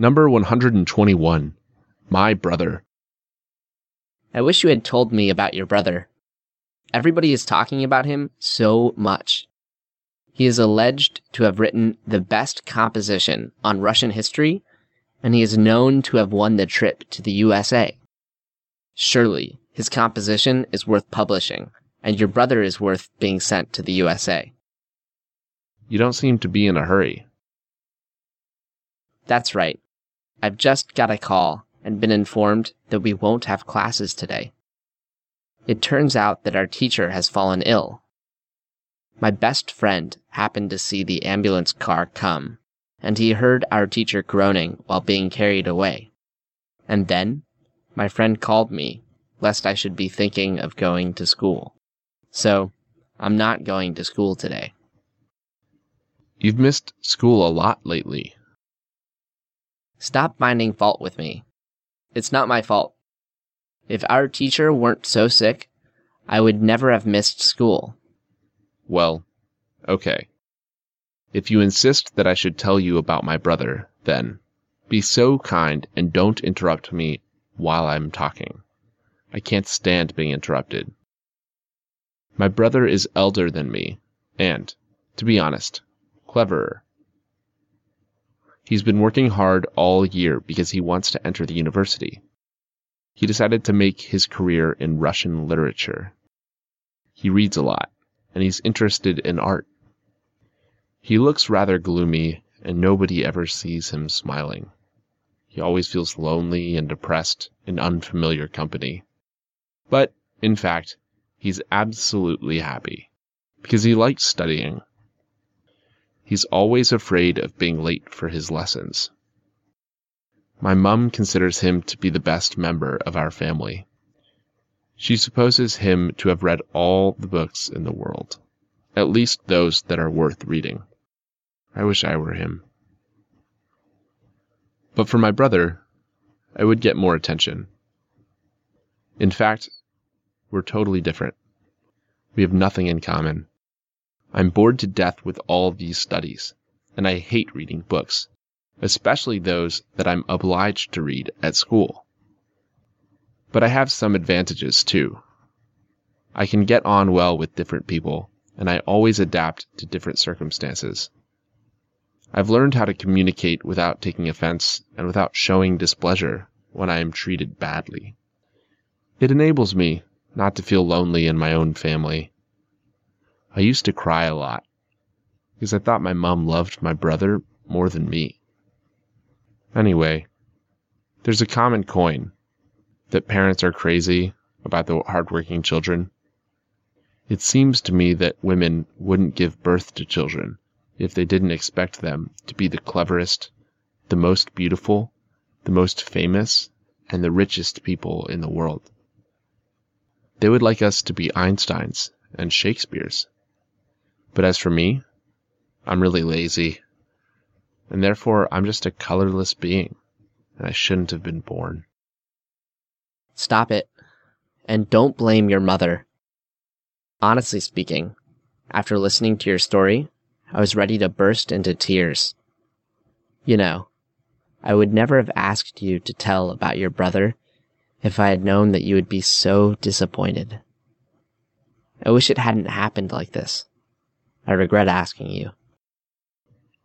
Number 121 My Brother. I wish you had told me about your brother. Everybody is talking about him so much. He is alleged to have written the best composition on Russian history, and he is known to have won the trip to the USA. Surely his composition is worth publishing, and your brother is worth being sent to the USA. You don't seem to be in a hurry. That's right. I've just got a call and been informed that we won't have classes today. It turns out that our teacher has fallen ill. My best friend happened to see the ambulance car come, and he heard our teacher groaning while being carried away. And then, my friend called me, lest I should be thinking of going to school. So, I'm not going to school today. You've missed school a lot lately. Stop finding fault with me. It's not my fault. If our teacher weren't so sick, I would never have missed school. Well, okay. If you insist that I should tell you about my brother, then be so kind and don't interrupt me while I'm talking. I can't stand being interrupted. My brother is elder than me, and, to be honest, cleverer. He's been working hard all year because he wants to enter the university. He decided to make his career in Russian literature. He reads a lot, and he's interested in art. He looks rather gloomy, and nobody ever sees him smiling. He always feels lonely and depressed in unfamiliar company. But, in fact, he's absolutely happy because he likes studying He's always afraid of being late for his lessons. My mum considers him to be the best member of our family. She supposes him to have read all the books in the world, at least those that are worth reading. I wish I were him. But for my brother, I would get more attention. In fact, we're totally different. We have nothing in common. I'm bored to death with all these studies, and I hate reading books, especially those that I'm obliged to read at school. But I have some advantages too. I can get on well with different people, and I always adapt to different circumstances. I've learned how to communicate without taking offense and without showing displeasure when I am treated badly. It enables me not to feel lonely in my own family I used to cry a lot because I thought my mom loved my brother more than me. Anyway, there's a common coin that parents are crazy about the hardworking children. It seems to me that women wouldn't give birth to children if they didn't expect them to be the cleverest, the most beautiful, the most famous, and the richest people in the world. They would like us to be Einsteins and Shakespeare's. But as for me, I'm really lazy. And therefore, I'm just a colorless being, and I shouldn't have been born. Stop it. And don't blame your mother. Honestly speaking, after listening to your story, I was ready to burst into tears. You know, I would never have asked you to tell about your brother if I had known that you would be so disappointed. I wish it hadn't happened like this. I regret asking you.